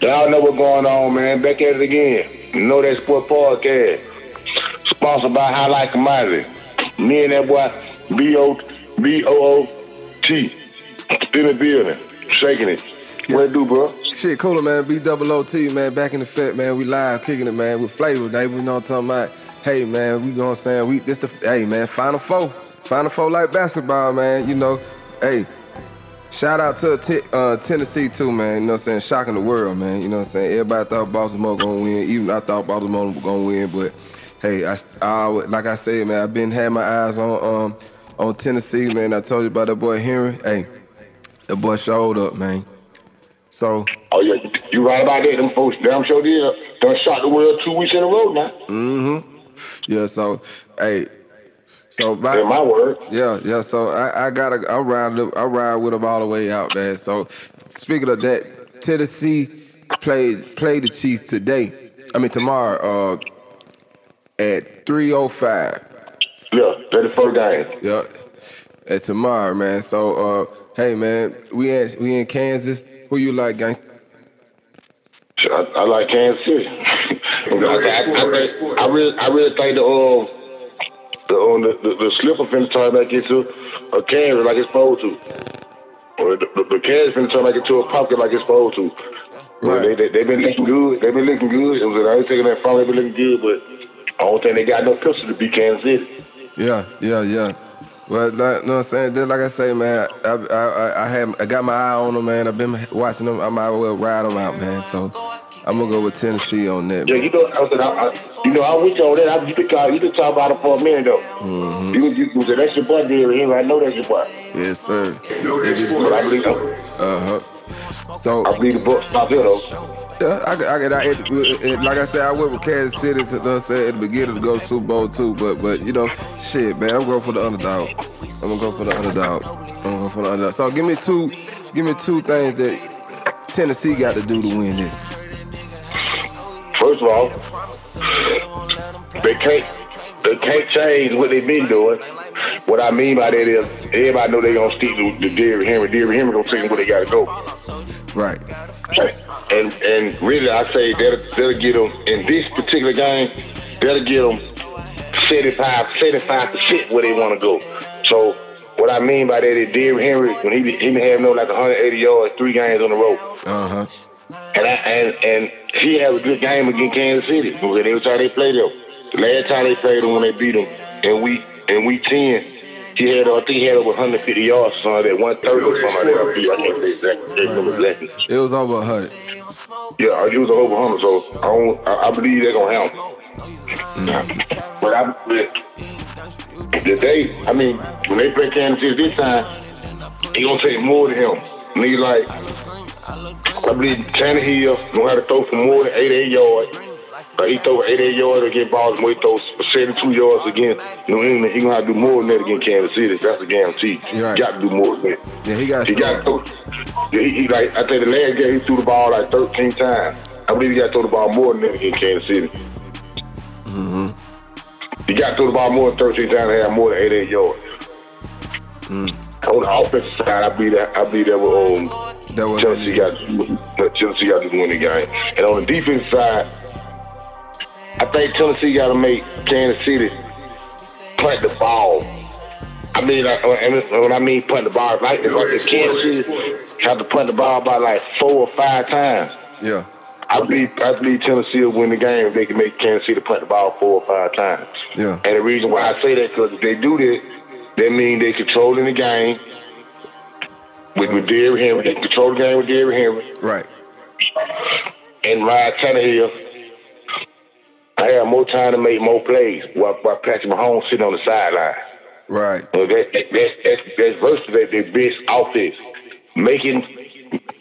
Y'all know what's going on, man. Back at it again. You know that sport podcast. Sponsored by High Highlight Commodity. Me and that boy B-O B-O-O-T. In the building. Shaking it. What it do, bro? Shit, cooler, man. B double O T, man. Back in the fit, man. We live kicking it, man, with flavor, neighbor. You know what I'm talking about? Hey, man, we going saying we this the hey man, final four. Final four like basketball, man. You know, hey, shout out to t- uh, Tennessee too, man. You know what I'm saying? Shocking the world, man. You know what I'm saying? Everybody thought Baltimore gonna win. Even I thought Baltimore was gonna win, but hey, I, I like I said, man, I've been had my eyes on um on Tennessee, man. I told you about that boy Henry. Hey, the boy showed up, man. So Oh, yeah. You right about that. Them folks damn sure did. Done shot the world two weeks in a row now. Mm-hmm. Yeah, so hey, so my, In my word. yeah, yeah. So I, I gotta I ride I ride with them all the way out, man. So speaking of that, Tennessee played played the Chiefs today. I mean tomorrow, uh, at three oh five. Yeah, that's the first game. Yeah, at tomorrow, man. So uh, hey, man, we in we in Kansas. Who you like, gangster? I, I like Kansas City. I, I, I, I really, I really think the um, the um, the, the, the slipper finna turn back into a Kansas like it's supposed to. Or the, the, the Kansas finna turn back into a pocket like it's supposed to. Right. They, they, they been looking good. They been looking good. It was, I ain't taking that from. They been looking good, but I don't think they got no pistol to beat Kansas City. Yeah, yeah, yeah. Well, like, know what I'm saying? Just like I say, man, I, I, I, I had, I got my eye on them, man. I've been watching them. I might as well ride them out, man. So I'm gonna go with Tennessee on that. Yeah, you know, I said, I, I, you know, I'm with you on that. I, you could talk, you could talk about it for a minute though. Mm-hmm. You, you, you said that's your boy, Henry. I know that's your boy. Yes, sir. But I believe, Uh huh. So I believe the book stop here though. yeah, I, I, I, it, it, like I said, I went with Kansas City. To, you know what saying, at the beginning to go to Super Bowl too, but but you know, shit, man, I'm going for the underdog. I'm gonna go for the underdog. I'm gonna go for the underdog. So give me two, give me two things that Tennessee got to do to win this. First of all, they can't they can't change what they've been doing. What I mean by that is everybody know they gonna stick to the Derrick Henry. Derrick Henry gonna take them where they gotta go. Right. And and really, I say that'll, that'll get them in this particular game. That'll get them 75 75 percent where they want to go. So what I mean by that is Derrick Henry when he he been having no like 180 yards three games on the road. Uh huh. And, I, and and he had a good game against Kansas City because every time they played them. The last time they played them when they beat them in week in week ten, he had I think he had over 150 yards or something, that 130 or something like that. I can't say exactly. It was over a hundred. Yeah, he was over 100, so I don't. I, I believe they're gonna help. But I, but the day, I mean, when they play Kansas City this time, he gonna take more than him. Nigga like, I believe Tannehill know how to throw for more than 88 yards. Uh, he throw for 88 yards against Baltimore. He throws for 72 yards against New England. He gonna have to do more than that against Kansas City. That's a guarantee. You're right. Got to do more than that. Yeah, he got. He got to throw. Yeah, he, he like I think the last game he threw the ball like 13 times. I believe he got to throw the ball more than that against Kansas City. Mm-hmm. He got to throw the ball more than 13 times and have more than 88 yards. On the offensive side, I believe that I believe that will um, That was Tennessee got Tennessee got to win the game. And on the defense side, I think Tennessee got to make Kansas City punt the ball. I mean, like, when I mean punt the ball, like it's like if Kansas City have to punt the ball by like four or five times. Yeah. I believe I believe Tennessee will win the game if they can make Kansas City punt the ball four or five times. Yeah. And the reason why I say that because if they do that, that means they controlling the game with, with Derrick Henry. They control the game with Derrick Henry Right. and Ryan Tannehill. I have more time to make more plays while, while Patrick Mahomes sitting on the sideline. Right. So that, that, that's, that's, that's their best offense. Making,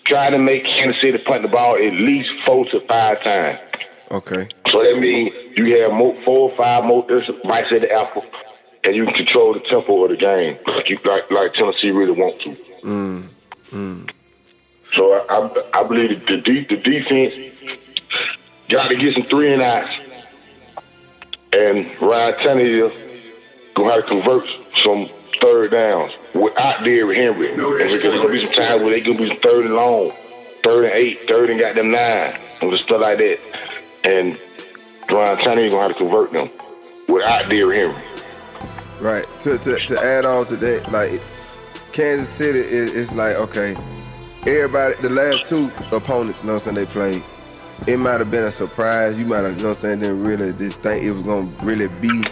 trying to make Kansas City punt the ball at least four to five times. Okay. So that means you have more, four or five more bites at the apple, and you can control the tempo of the game like you, like, like Tennessee really want to. Mm. Mm. So I, I, believe the, de- the defense got to get some three and outs, and Ryan Tannehill gonna have to convert some third downs without Derrick Henry. And there's gonna be some times where they gonna be some third and long, third and eight, third and got them nine, and stuff like that. And Ryan Tannehill gonna have to convert them without Derrick Henry. Right. To, to to add on to that, like Kansas City is, is like okay, everybody the last two opponents, you know what I'm saying, they played. It might have been a surprise. You might have, you know what I'm saying, didn't really just think it was gonna really be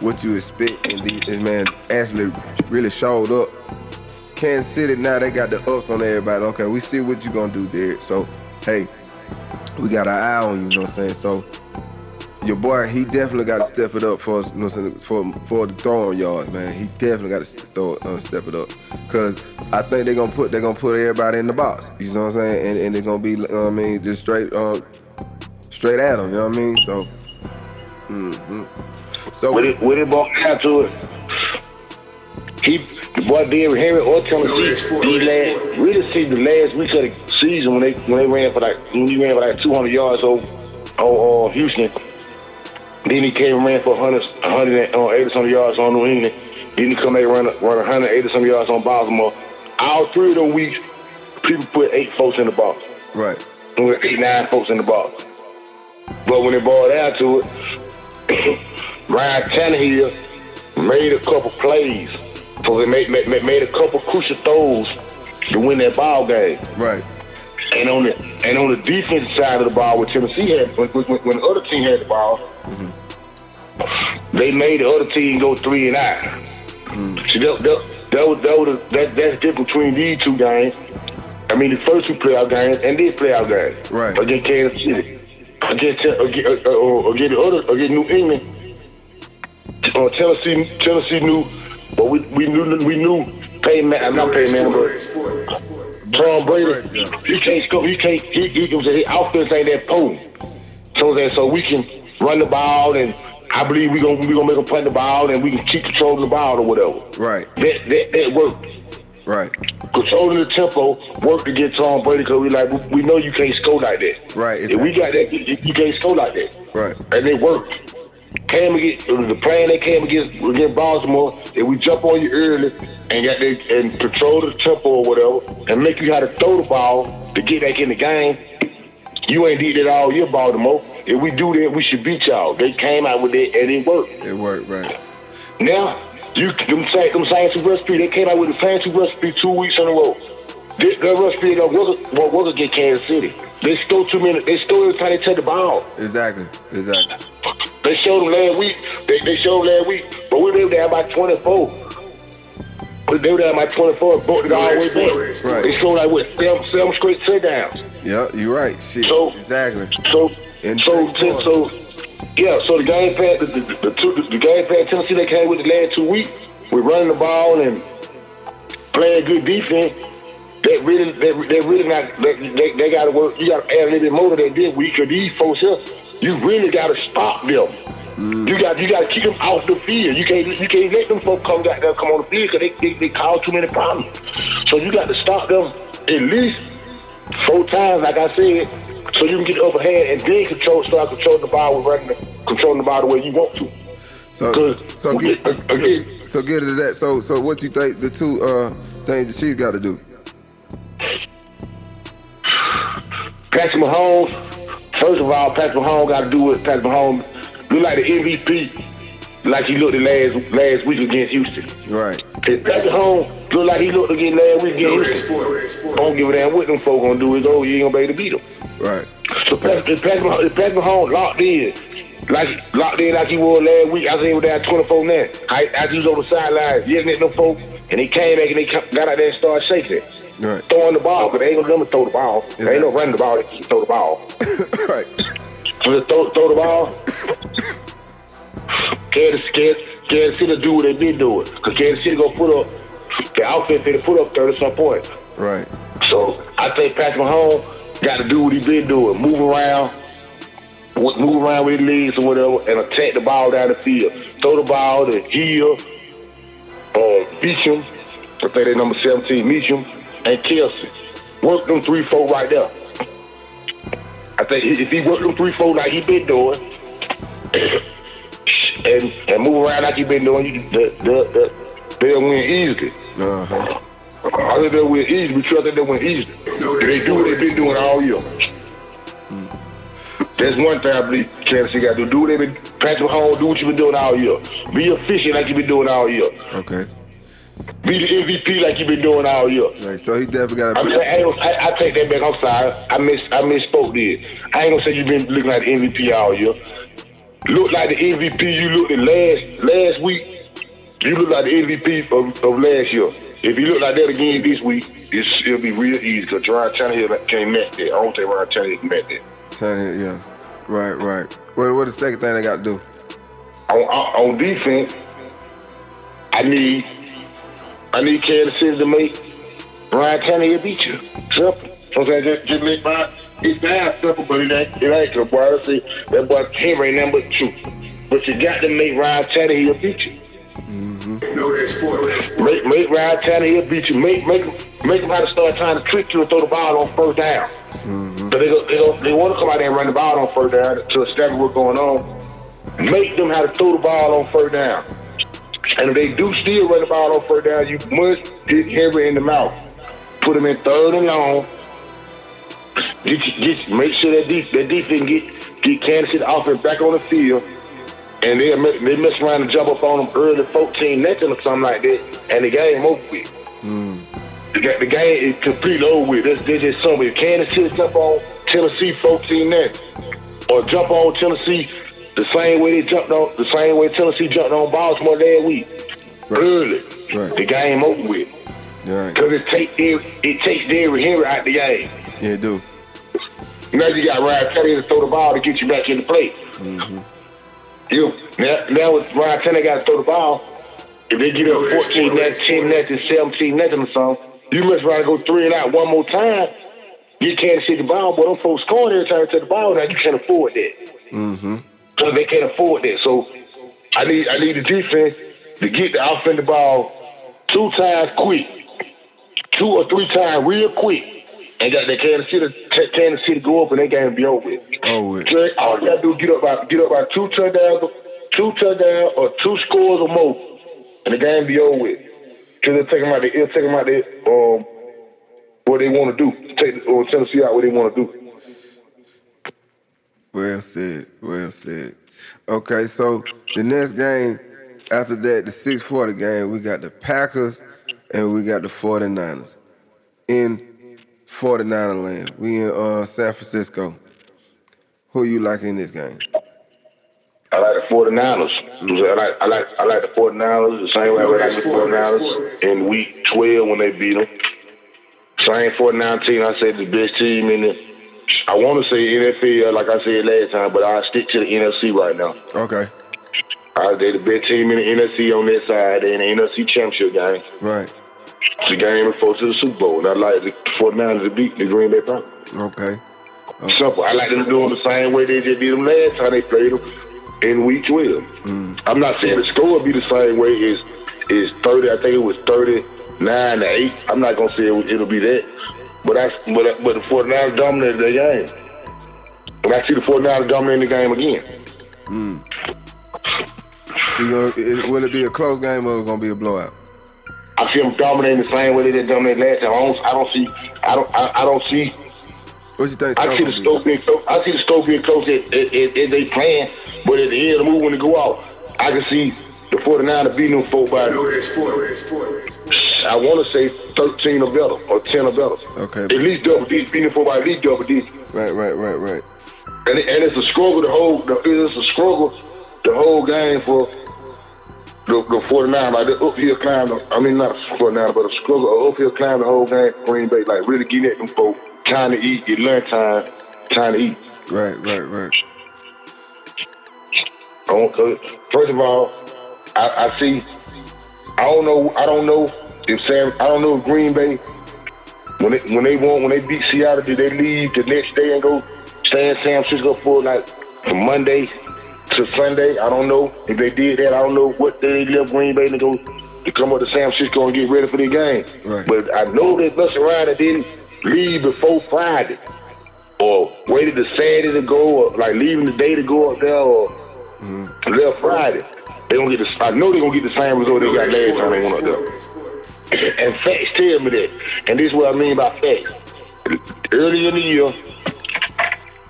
what you expect, and this man actually really showed up. Kansas City now they got the ups on everybody. Okay, we see what you're gonna do, Derrick. So, hey, we got our eye on you. You know what I'm saying? So, your boy, he definitely got to step it up for us, you know for for the throwing yards, man. He definitely got to throw uh, step it up, cause I think they're gonna put they're gonna put everybody in the box. You know what I'm saying? And, and they're gonna be, uh, I mean, just straight, uh, straight at them. You know what I mean? So, mm-hmm. So when it, when it brought down to it, he the boy Derrick Henry or Tennessee, he last really see the last week of the season when they when they ran for like when he ran for like 200 yards over on uh, Houston. Then he came and ran for 100, 180 uh, some yards on New England. Then he come back and run, run 180 some yards on Baltimore. All three of those weeks, people put eight folks in the box. Right. Eight, nine folks in the box. But when it boiled down to it, Ryan Tannehill made a couple plays. So they made, made, made a couple crucial throws to win that ball game. Right. And on the and on the defensive side of the ball, when Tennessee had when, when, when the other team had the ball, mm-hmm. they made the other team go three and out. Mm-hmm. So that, that, that was that was that that's different between these two games. I mean, the first two playoff games and this playoff game. Right. Against Kansas City. Against against, uh, uh, against the other against New England uh, Tennessee, Tennessee knew, but we, we knew we knew Peyton, Man, not Peyton Man, but Tom Brady. He can't go. He can't. He, he, his offense ain't that potent. So that so we can run the ball and. I believe we gonna we gonna make a play the ball and we can keep controlling the ball or whatever. Right. That that, that worked. Right. Controlling the tempo worked to get Tom Brady because we like we, we know you can't score like that. Right. Exactly. If we got that, you, you can't score like that. Right. And it worked came against the plane they came against against Baltimore, if we jump on you early and got they, and control the tempo or whatever, and make you how to throw the ball to get back in the game. You ain't did it all year, Baltimore. If we do that, we should beat y'all. They came out with it and it worked. It worked, right? Now, you them say them science recipe. They came out with the fancy recipe two weeks in a row. This, that recipe work, won't work against Kansas City. They stole too many. They stole every time they touch the ball. Exactly. Exactly. They showed them last week. They, they showed last week, but we were there by 24. They were there by 24 broke it all the way back. Right. They showed like what seven, seven straight sit downs. Yeah, you're right. Shit. So exactly. So so so, so yeah. So the game plan, the, the, the, two, the game plan Tennessee they came with the last two weeks. We're running the ball and playing good defense. They really, they, they really not. They, they, they got to work. You got to add a little bit more than this week. Cause these folks here you really got to stop them. Mm. You got you got to keep them off the field. You can't you can't let them folks come out there come on the field because they, they they cause too many problems. So you got to stop them at least four times, like I said, so you can get the upper hand and then control start controlling the ball with running, controlling the ball the way you want to. So so get so, so, so get into that. So so what you think the two uh things that she's got to do? Patrick Mahomes First of all, Patrick Mahomes got to do what Patrick Mahomes look like the MVP, like he looked last last week against Houston. Right. If Patrick Mahomes look like he looked again last week against Houston, don't give a damn what them folk gonna do. Is oh, you ain't gonna be able to beat them. Right. So Patrick, if Patrick, if Patrick Mahomes locked in, like locked in like he was last week. I think he was down 24 now. I, I was on the sidelines yelling at them folks, and he came back and they got out there and started shaking it. Right. Throwing the ball, but they ain't gonna let throw the ball. Exactly. They ain't no running the ball, they can throw the ball. right. So throw, throw the ball. Kansas, Kansas, Kansas City do what they been doing. Because Kansas City gonna put up, the outfit they put up 30 some points. Right. So I think Patrick Mahomes got to do what he been doing. Move around, move around with his legs or whatever, and attack the ball down the field. Throw the ball to Hill, um, Beachum. I think they number 17, Meacham and Kelce. Work them three, four right there. I think if he work them three, four like he been doing, and and move around like he been doing, you, the, the, the they'll win easily. Uh-huh. I think they'll win easily. We trust that they'll win easily. They do what they've been doing all year. That's one thing I believe City got to do. Do what they've been, Patrick Mahomes, do what you've been doing all year. Be efficient like you've been doing all year. Okay. Be the MVP like you've been doing all year. Right. So he definitely got I, to. mean, I, I, I take that back. I'm sorry. I miss I misspoke there. I ain't gonna say you've been looking like the MVP all year. Look like the MVP you looked at last last week. You look like the MVP of, of last year. If you look like that again this week, it's, it'll be real easy because Ryan Tannehill can't match that. I don't think Ryan Tannehill can match that. Tannehill, yeah. Right, right. What what the second thing they got to do? On, on, on defense, I need I need Kansas City to make Ryan Tannehill beat you. Simple. So just, just make my it's bad simple, but it ain't it ain't good, boy. I see that boy Tim ain't number two. But you got to make Ryan Tannehill beat you. Mm-hmm. No that spoilers. Make make Ryan Tannehill beat you. Make make make him have to start trying to trick you and throw the ball on first down. Mm-hmm. So they go, they go, they want to come out there and run the ball on first down to establish what's going on. Make them have to throw the ball on first down. And if they do still run the ball on first down, you must hit Henry in the mouth. Put him in third and long. Get, get, make sure that, de- that defense get get Kansas City offense back on the field. And they they mess around and jump up on them early 14 nothing or something like that, and the game over with. Hmm. The, the game is completely over with. That's, that's just something. If Kansas City jump on Tennessee 14 nothing, or jump on Tennessee the same way they jumped on the same way Tennessee jumped on Baltimore last week, Right. early, Right. the game over with. Yeah, Because it takes it takes Derrick Henry out of the game. yeah, do. Now you got Ryan Tannehill to throw the ball to get you back in the play. You now now with Ryan Tannehill got to throw the ball. If they get up 14 nothing, 10 nothing, 17 nothing or something, you must rather go three and out one more time. You can't see the ball, but them folks scoring every time to the ball. Now you can't afford that. Mm-hmm. So they can't afford that. So I need I need the defense to get the offensive ball two times quick, two or three times real quick, and got that Kansas City Kansas City go up and they game be over. with. Oh, with. So all you gotta do is get up by get up by two touchdowns, two touchdowns or two scores or more, and the game be over with. Cause they'll take them out. The, it'll take them out there. Um, what they want to do. Take or Tennessee out what they want to do. Well said. Well said. Okay, so the next game after that, the 640 game, we got the Packers and we got the 49ers in 49er land. We in uh, San Francisco. Who you like in this game? I like the 49ers. I like I like I like the 49ers the same way I like the 49ers in week 12 when they beat them. Same 49 team. I said the best team in the. I want to say NFL uh, like I said last time, but I stick to the NFC right now. Okay, I they the best team in the NFC on that side. In the NFC Championship game. right. It's the game before to the Super Bowl. And I like the 49ers to beat the Green Bay Packers. Okay. Simple. I like them doing the same way they just did them last time they played them in week 12. Mm. I'm not saying the score will be the same way as is 30. I think it was 39 to 8. I'm not going to say it'll be that. But I, but, but the 49ers dominated the game. And I see the 49ers dominating the game again. Hmm. You gonna, it, will it be a close game or gonna be a blowout? I see them dominating the same way they did dominate last time. I don't, I don't see, I don't, I, I don't see What you think? I see the scope being close. I see the scope being close as, as, as, as they playing, but at the end of the move when they go out, I can see the 49ers beating them folk by, I want to say 13 or better, or 10 or better. Okay. At least double digits, beating folk by at least double digits. Right, right, right, right. And, and it's a struggle the whole, the, it's a struggle the whole game for the, the 49, like the uphill climb, I mean not 49, but a struggle, an uphill climb the whole game for Green Bay, like really getting at them folk, trying to eat, get lunchtime, trying to eat. Right, right, right. I cause first of all, I, I see. I don't know. I don't know if Sam. I don't know if Green Bay when they when they won when they beat Seattle, do they leave the next day and go stay in San Francisco for like from Monday to Sunday? I don't know if they did that. I don't know what day they left Green Bay to go to come up to San Francisco and get ready for the game. Right. But I know that around and didn't leave before Friday or waited to Saturday to go, or like leaving the day to go up there, or mm-hmm. left Friday. they gonna get the. I know they're gonna get the same result they got last time they went up there. And facts tell me that. And this is what I mean by facts. Early in the year,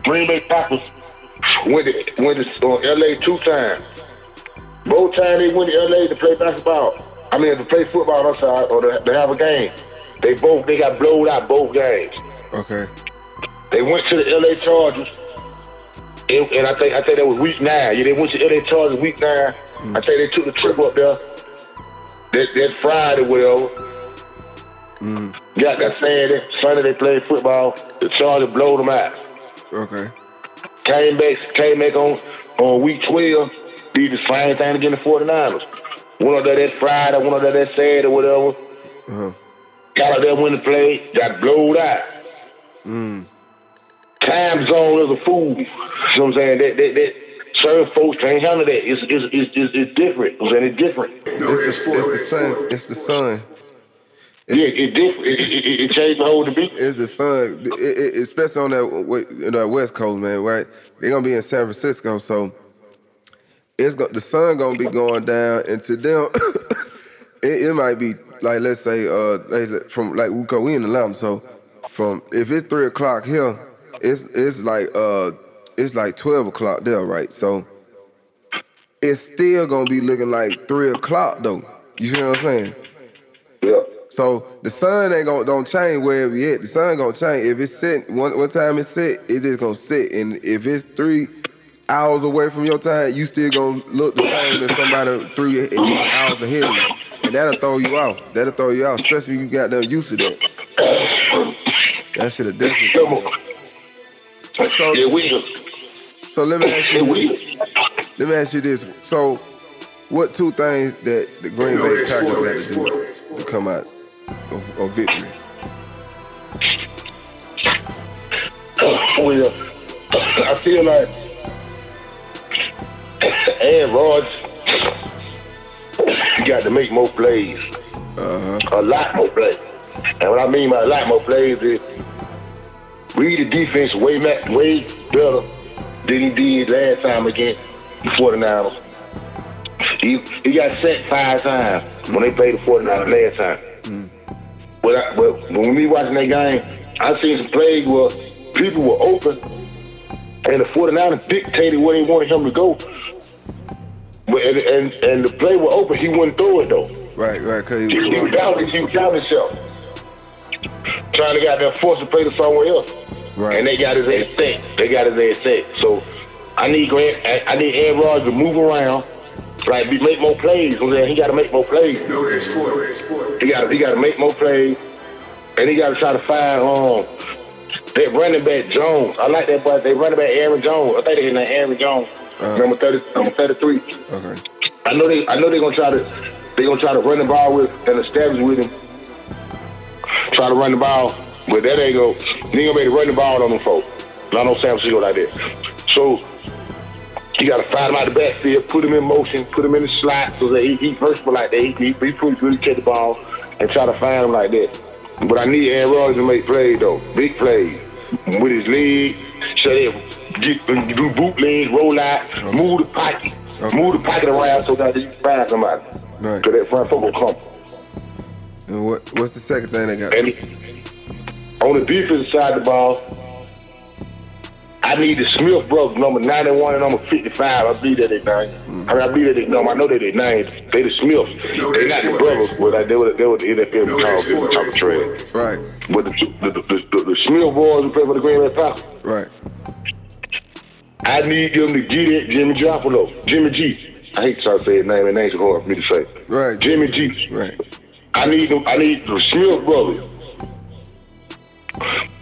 Green Bay Packers went to, went to uh, LA two times. Both times they went to LA to play basketball. I mean to play football outside or to, to have a game. They both they got blowed out both games. Okay. They went to the LA Chargers. And, and I think I think that was week nine. Yeah, they went to LA Chargers week nine. I think they took the trip up there. That that Friday, whatever. Got that Saturday, Sunday they played football. The Chargers blowed them out. Okay. Came back, came back on on week twelve. Did the same thing again the 49ers. Went up there that Friday, went up there that Saturday, whatever. Uh-huh. Got up there when to play, got blowed out. Mm. time zone is a fool. You know what I'm saying? That that that certain folks can't handle that. It's it's it's, it's, it's different. I'm saying it's different. It's the it's the sun. It's the sun. yeah, it's different. It, it, it, it changed the whole debate. It's the sun. It, it, especially on that you know, West Coast, man. Right? They're gonna be in San Francisco, so it's go, the sun gonna be going down, and to them, it, it might be like let's say uh like, from like we we in the Atlanta, so from if it's three o'clock here, it's it's like uh it's like twelve o'clock there, right? So it's still gonna be looking like three o'clock though. You feel what I'm saying? Yeah. So the sun ain't gonna don't change wherever you at. The sun gonna change. If it's set one one time it's set, it just gonna sit. And if it's three hours away from your time, you still gonna look the same as somebody three hours ahead of you. And that'll throw you out. That'll throw you out, especially when you got them used to that. That should have definitely. Come on. So It will. So let me ask you will. let me ask you this. So what two things that the Green Bay Packers got to do to come out of, of victory? Well, I feel like Aaron Rodgers got to make more plays. Uh-huh. A lot more plays. And what I mean by a lot more plays is read the defense way way better than he did last time against the 49ers. He, he got set five times when they played the 49ers last time. Mm. But, I, but when we watching that game, I seen some plays where people were open and the 49ers dictated where they wanted him to go. But, and, and, and the play was open, he wouldn't throw it though. Right, right, cause he He, he was was down, he was himself. Trying to get them force to play to somewhere else. Right. And they got his ass set. They got his ass set. So I need Grant, I, need Aaron Rodgers to move around, like be, make more plays. You know what I'm saying? He got to make more plays. He got he got to make more plays, and he got to try to find um that running back Jones. I like that but They running back Aaron Jones. I think they his name Aaron Jones, Uh-huh. number thirty, number thirty three. Okay. I know they I know they're gonna try to They're gonna try to run the ball with and establish with him. Try to run the ball, but that ain't go. He ain't gonna be able to run the ball on them folks. Not on San Francisco like that. So you gotta find him out the backfield, put him in motion, put him in the slot so that he, he versatile like that. He, he, he pretty good to catch the ball and try to find him like that. But I need Aaron Rodgers to make plays though, big plays with his leg, so they get do bootlegs, roll out, move the pocket, Okay. move the pocket around so that you can find somebody. Right. Cause that front foot will come. And what what's the second thing they got? And on the defensive side of the ball, I need the Smith brothers, number 91 and number 55. I believe that they name. I mean, I believe that they number. I know that they names. They the Smiths. They not the brothers, but like, they were they were the NFL talk talk trade. Right, But the the, the, the, the Smith boys who play for the Green Bay Packers, right. I need them to get it Jimmy Garoppolo, Jimmy G. I hate to try to say his name. His name's hard for me to say. Right. Jimmy G. Right. I need them. I need the Smith brothers.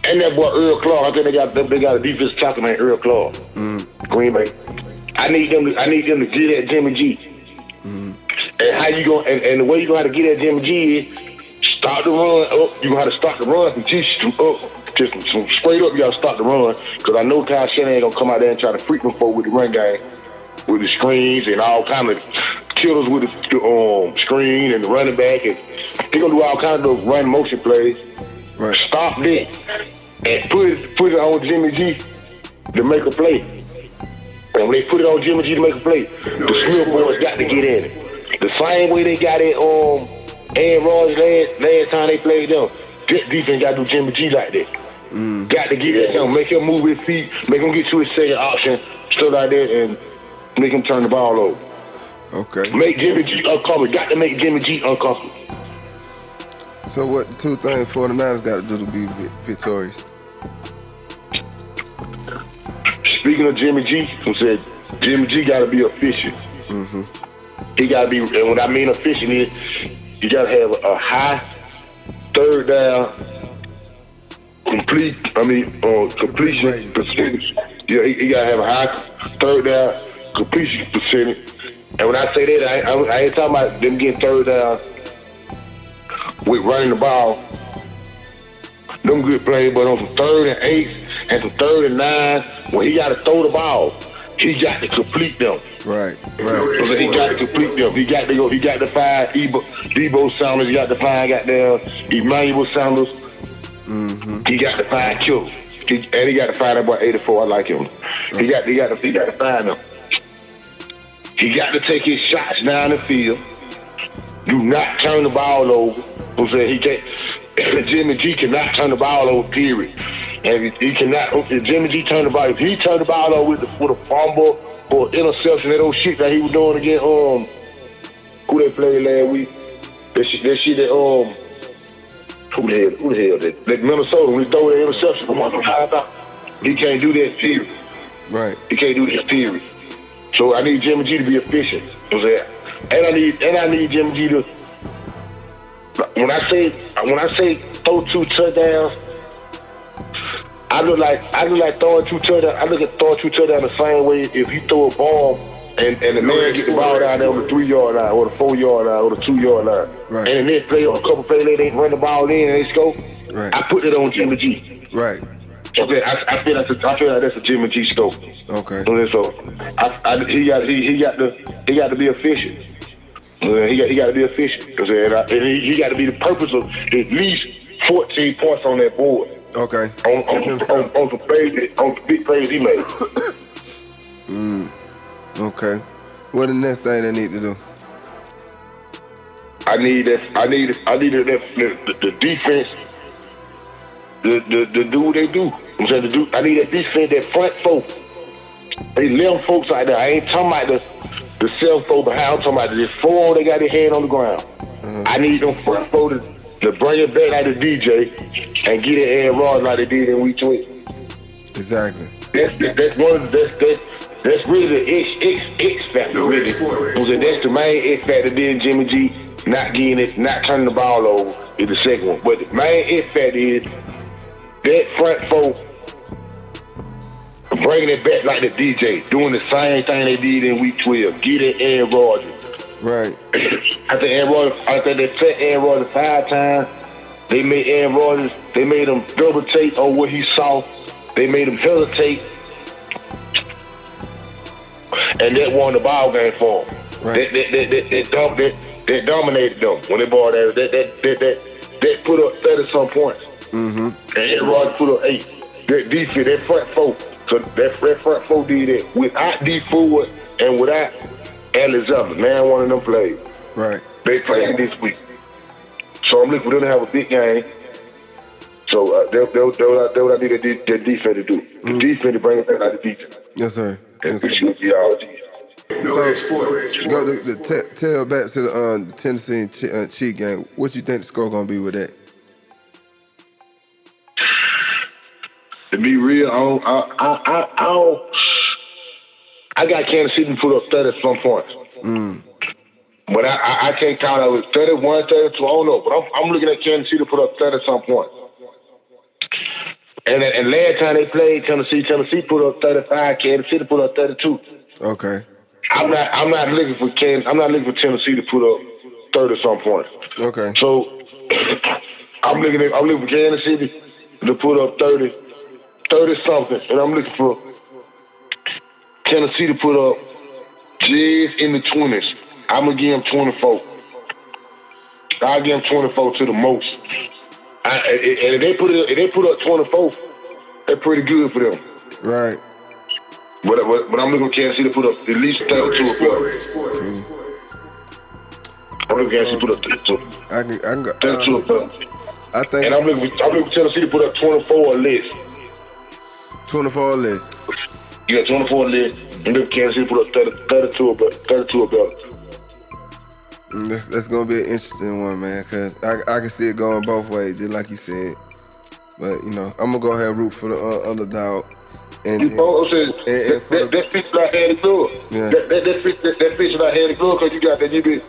And that boy Earl Clark. I think they got they got a defense tackle man Earl Clark. Green Bay. I need them. To, I need them to get at Jimmy G. And how you going? And, and the way you gonna have to get at Jimmy G is start the run up. You gonna have to start the run from G up. Just some straight up, you gotta start the run. Cause I know Kyle Shanahan ain't gonna come out there and try to freak them for with the run game, with the screens and all kind of killers with the um, screen and the running back, and he gonna do all kinds of run motion plays. Right. Stop that and put it put it on Jimmy G to make a play. And when they put it on Jimmy G to make a play, the Smith boys got to get in it. The same way they got it on um, Aaron Rodgers last, last time they played them. This defense got to do Jimmy G like that. Mm. Got to get at him, make him move his feet, make him get to his second option, stuff like that, and make him turn the ball over. Okay. Make Jimmy G uncomfortable. Got to make Jimmy G uncomfortable. So what the two things 49ers got to do to be victorious? Speaking of Jimmy G, who said Jimmy G got to be efficient. Mm-hmm. He got to be, and what I mean efficient is you got to have a high third down complete. I mean, uh, completion percentage. Yeah, he, he got to have a high third down completion percentage. And when I say that, I, I, I ain't talking about them getting third down with running the ball. Them good plays, but on some third and eight and some third and nine, when he got to throw the ball, he got to complete them. Right, right. So he got to complete them. He got to go. He got to find Ebo, Deebo Samuels. He got to find goddamn Emmanuel Sanders. Mm-hmm. He got to find Q. He, and he got to find that boy 84. I like him. Right. He got. He got to. He got to find him. He got to take his shots down the field. Do not turn the ball over. I'm saying he can't. Jimmy G cannot turn the ball over. Period. And he, cannot. If Jimmy G turn the ball, if he turn the ball over with, the, with a fumble or interception, that old shit that he was doing again. Um, who they played last week? That shit. That shit that um. Who the hell? Who the hell? That, that Minnesota when he throw the interception from one He can't do that. Period. Right. He can't do that. Period. So I need Jimmy G to be efficient. You know and I need and I need Jimmy G to when I say when I say throw two touchdowns, I look like I look like throwing two touchdowns. I look at throwing two touchdowns the same way if you throw a bomb and, and the man get the ball down there on the three yard line or the four yard line or the two yard line. Right. And the next play or a couple plays they run the ball in and they score. Right. I put it on Jimmy G. Right. Okay, I, I feel that's a, I feel like that's a Jimmy G scope. Okay. So I, I, he got he, he got to he got to be efficient. Uh, he got he got to be efficient. And, I, and he, he got to be the purpose of at least 14 points on that board. Okay. On on, on, on, the plays on the big plays he made. mm. Okay. What the next thing they need to do? I need that. I need. I need that. The, the, the defense the, the, the do what they do. I'm saying the do, I need that defense, that front folk. They them folks out there. I ain't talking about the the self folk behind. I'm talking about the four they got their head on the ground. Mm-hmm. I need them front folk to, to bring it back like the DJ and get it Aaron Rodgers like they did in week 20. Exactly. That's that's one that's that's that's really the X X X factor. Really, that's the main X factor. Then Jimmy G not getting it, not turning the ball over is the second one. But the main X factor is that front folk bringing it back like the DJ, doing the same thing they did in week 12, getting Aaron Rodgers. Right. I think Aaron Rodgers, I think they set Aaron Rodgers five times. They made Aaron Rodgers, they made him double take on what he saw. They made him hesitate. And that won the ball game for him. Right. That, that, that, that, that, that, that dominated them when they bought that. That, that, that, that, that put up 30 some points. Mm-hmm. And it runs through the eight. That defense, that front four. So that, that front four did it without D Ford and without Alexander. Man, one of them played. Right. They playing this week. So I'm looking for them to have a big game. So uh, they they they what I, what I need their, their defense to do. The mm. defense to bring it back like the defense. Yes, sir. Yes, sir. So, go to the t- tell back to the, uh, the Tennessee and Ch- uh, Chief game. What you think the score gonna be with that? To be real, I don't, I, I, I, don't, I got Kansas City to put up 30 at some points. Mm. But I, I, I can't count out with 31, 32, I don't know. But I'm, I'm looking at Kansas City to put up 30 at some points. And, and last time they played Tennessee, Tennessee put up 35, Kansas City put up 32. Okay. I'm not I'm not looking for Kansas, I'm not looking for Tennessee to put up 30 some points. Okay. So I'm looking at I'm looking for Kansas City to put up 30 30 something, and I'm looking for Tennessee to put up Jazz in the 20s. I'm going to give them 24. I'll give them 24 to the most. I, and if they put it, if they put up 24, that's pretty good for them. Right. But, but, but I'm looking for Kansas City to put up at least 32 up there. Okay. I'm looking for Kansas City to put up 32. I can, I can go. 32 Uh. I think And I'm looking I'm looking for Tennessee to put up 24 or less. 24 or less. Yeah, 24 or less. I'm looking for Kansas City to put up 30, 32 up there. 32 up there. Mm, That's, that's gonna be an interesting one, man, cause I, I can see it going both ways, just like you said. But you know, I'm gonna go ahead and root for the uh, underdog. And, You and- both said and- and that, that, the- that like hand in glove. Yeah. That, that, that fits that, that fits like hand in glove because you got that you be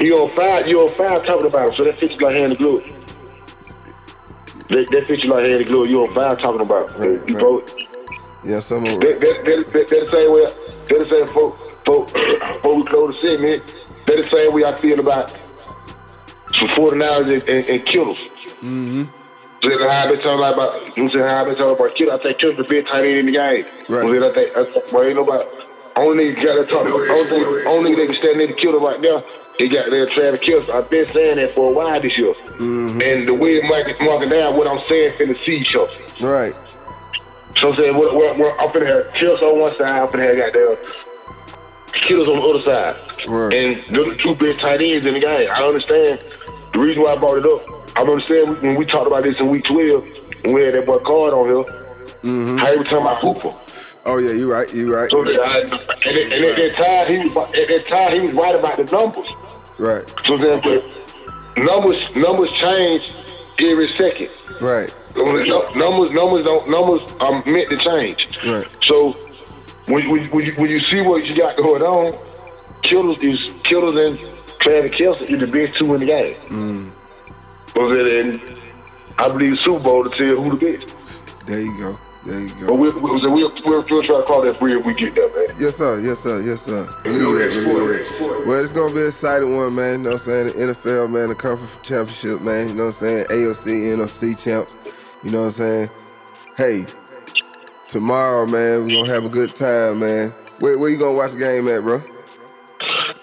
you on fire you on fire talking about it, so that fits like hand in glove. That, that fits like in glove. You on fire talking about. Right, you right. both yeah, some of that, that, that, that, that the same way that the same folk folk folk we close the segment. That the same way I feel about some 49ers and, and, and Kittles. Mm-hmm. So how I been talking about, you know, how I been talking about Kittle. I think Kittle's the best tight end in the game. Right. You I think, I think, well, ain't nobody, only nigga got to talk, only only nigga that can stand near kill Kittle right now, he got there Travis Kittle. I've been saying that for a while this year. And the way Mike is marking down, what I'm saying finna see each other. right. So I'm saying, what, what, what, I'm finna have Kittles on one side, I'm finna have goddamn Kittles on the other side. Right. And those the two best tight ends in the game. I understand the reason why I brought it up. I understand when we talked about this in week 12, when we had that boy Card on here, Mm-hmm. how he was talking about Hooper. Oh yeah, you right, you right, So I, and, at- and at that time, he was at that time he was right about the numbers. right, So then, but numbers numbers change every second. right, Numbers numbers don't numbers are meant to change. Right. So when, when, when, you, when you see what you got going on, Kittles is Kittles and Travis Kelce is the best two in the game. Mm. So then, I believe Super Bowl to tell who the best. There you go, there you But we'll, we'll, we'll, we'll, we'll try to call that bridge when we get there, man. Yes sir, yes sir, yes sir. Believe that, believe that. Well, it's gonna be an exciting one, man. You know what I'm saying? The NFL, man, the conference championship, man. You know what I'm saying? AOC, NFC champs. You know what I'm saying? Hey, tomorrow, man, we gonna have a good time, man. Where, where you gonna watch the game at, bro?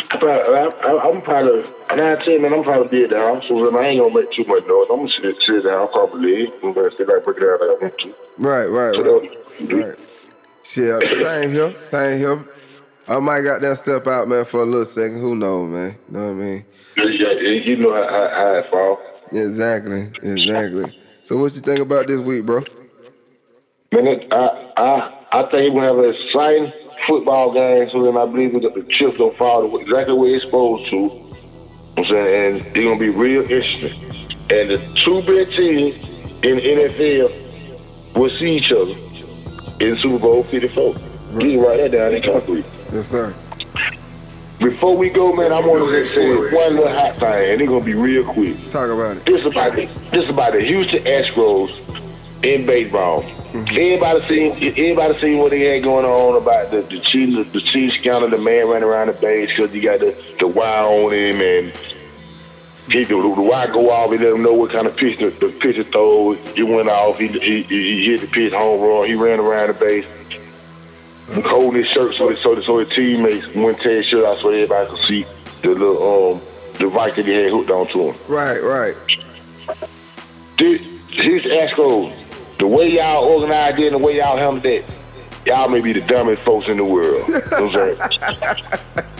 Probably, I, I, I'm probably nine ten, man. I'm probably be at the house, so then I ain't gonna make too much noise. I'm gonna sit, sit down, probably. I'm sit like break it down like I want to. Right, right, right. that- Right. Shit, uh, same here, same here. I might got that step out, man, for a little second. Who knows, man? You know what I mean? You know how, how, how it fall. Exactly, exactly. So what you think about this week, bro? Man, it, I, I, I think we're gonna have an exciting football game. So then I believe that the chips don't fall exactly where it's supposed to. You know what I'm saying, and it's gonna be real interesting. And the two big teams in the NFL will see each other in Super Bowl 54. You can write that down in concrete. Yes, sir. Before we go, man, I want to just say one little hot thing, and it's gonna be real quick. Talk about it. This about the this about the Houston Astros in baseball. Mm-hmm. Everybody seen everybody seen what they had going on about the the cheating the cheating scandal, the man running around the base because he got the the wire on him and he the, the wire go off. He let him know what kind of pitch the, the pitcher throw. He went off. He, he he hit the pitch home run. He ran around the base. He holding his shirt so so so his teammates wouldn't tear his shirt out so everybody could see the little um the right that he had hooked onto him. Right, right. This, his Astros, the way y'all organized it and the way y'all handled that, y'all may be the dumbest folks in the world.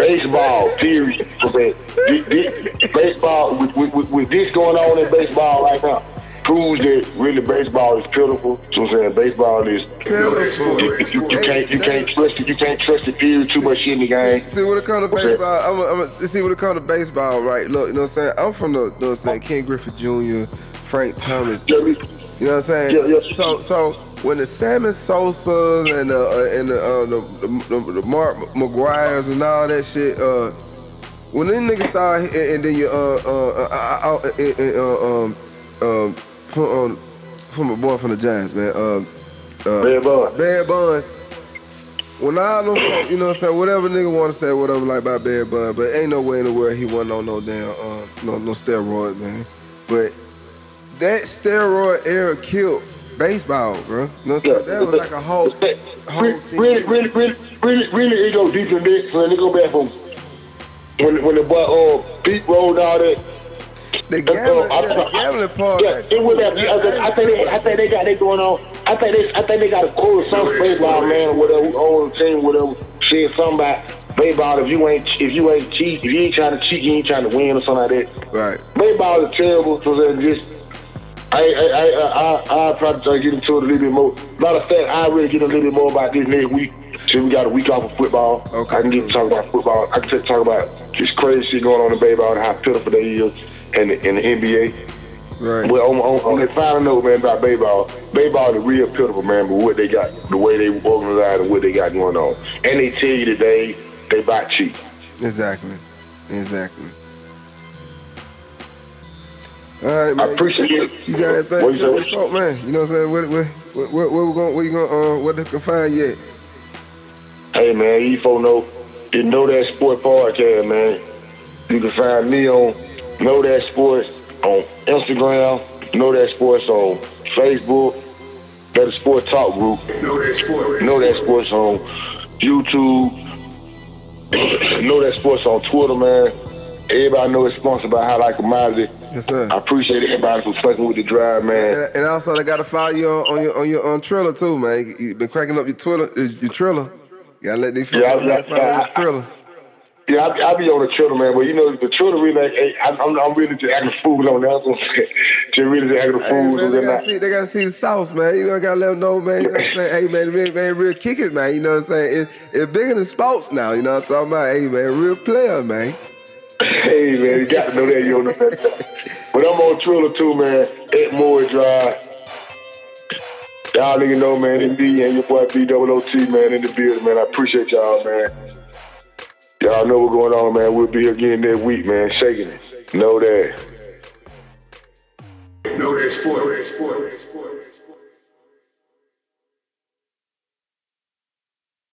baseball, period. You know I'm saying? This- this- baseball, with, with, with, this going on in baseball right now, proves that really baseball is pitiful. You know what I'm saying? Baseball is Pitiful. You, you, you can't you can't trust it. You can't trust it. Period. Too much shit in the game. See, when it comes to baseball, I'm, a, I'm a, see when it comes to baseball, right? Look, you know what I'm saying? I'm from the, you know what I'm saying, Ken Griffey Jr., Frank Thomas, You know what I mean? You know what I'm saying? Yeah, yeah. So so when the Sammy Sosa and the uh, and the, uh, the, the, the Mark McGwire's and all that shit, uh, when them niggas start and, and then you uh uh uh, uh, uh, uh um um from um, from a boy from the Giants, man, uh, uh Bad boy. Bad Buns. When them folk, you know what I'm saying, whatever nigga wanna say whatever like about Bad Bun, but ain't no way in the world he wasn't on no damn uh no no steroid, man. But that steroid era killed baseball, bro. You know what I'm saying? That was like a whole whole team. really, really, really, really, really, it go deep in this. When it go back from when when the boy uh Pete rolled all that. The gambling, uh, yeah, the gambling part. Yeah, it was that. I, I think they, I think they got that going on. I think they, I think they got a quote some baseball man or whatever, own the team, whatever, said something about baseball. If you ain't, if you ain't cheat, if you ain't trying to cheat, you ain't trying to win or something like that. Right. Baseball is terrible. So they're just. Uh, I I I I I probably try to get into it a little bit more. Matter of fact, I really get a little bit more about this next week. Since we got a week off of football, Okay, I can get to talk about football. I can talk about this crazy shit going on in baseball and how pitiful they is, and the, and the NBA. Right. Well, on, on, on the final note, man, about baseball, baseball is real pitiful, man, but what they got, the way they organize and what they got going on. And they tell you today they buy cheap. Exactly. Exactly. All right, man. I appreciate it. You got anything What to you tell say? man? You know what I'm saying? What, what, what, what, what we going, what you going, uh, what they can find yet? Hey, man, you folks know, you know that sport podcast, man. You can find me on Know That Sports on Instagram, Know That Sports on Facebook, That is Sport Talk Group. Know That Sports. Know That Sports on YouTube. know That Sports on Twitter, man. Everybody know it's sponsored by High Highlight Commodity. Yes, sir. I appreciate everybody for fucking with the drive, man. And, and also, they got to follow you on, on your on your on Triller too, man. You, been cracking up your Twitter, your Triller. You gotta let these Yeah, I- know how to follow I- your Triller. Yeah, I, I be on the Twitter, man, but you know the Twitter really, like, hey, I'm, I'm, I'm really just acting fool on that. one. just really just acting Hey, fool. man, they gotta I- see, they gotta see the sauce, man. You know, I gotta let them know, man. You know what I'm saying? Hey, man, man, man, real kick it, man. You know what I'm saying? It, it's bigger than sports now. You know what I'm talking about? Hey, man, real player, man. Hey man, you got to know that you on the that. But I'm on Triller too, man. At Moore Drive. Uh, y'all nigga know, man. And me and your boy B-O-O-T, man, in the building, man. I appreciate y'all, man. Y'all know what's going on, man. We'll be here again next week, man. Shaking it. Know that. Know that sport. Know that sport.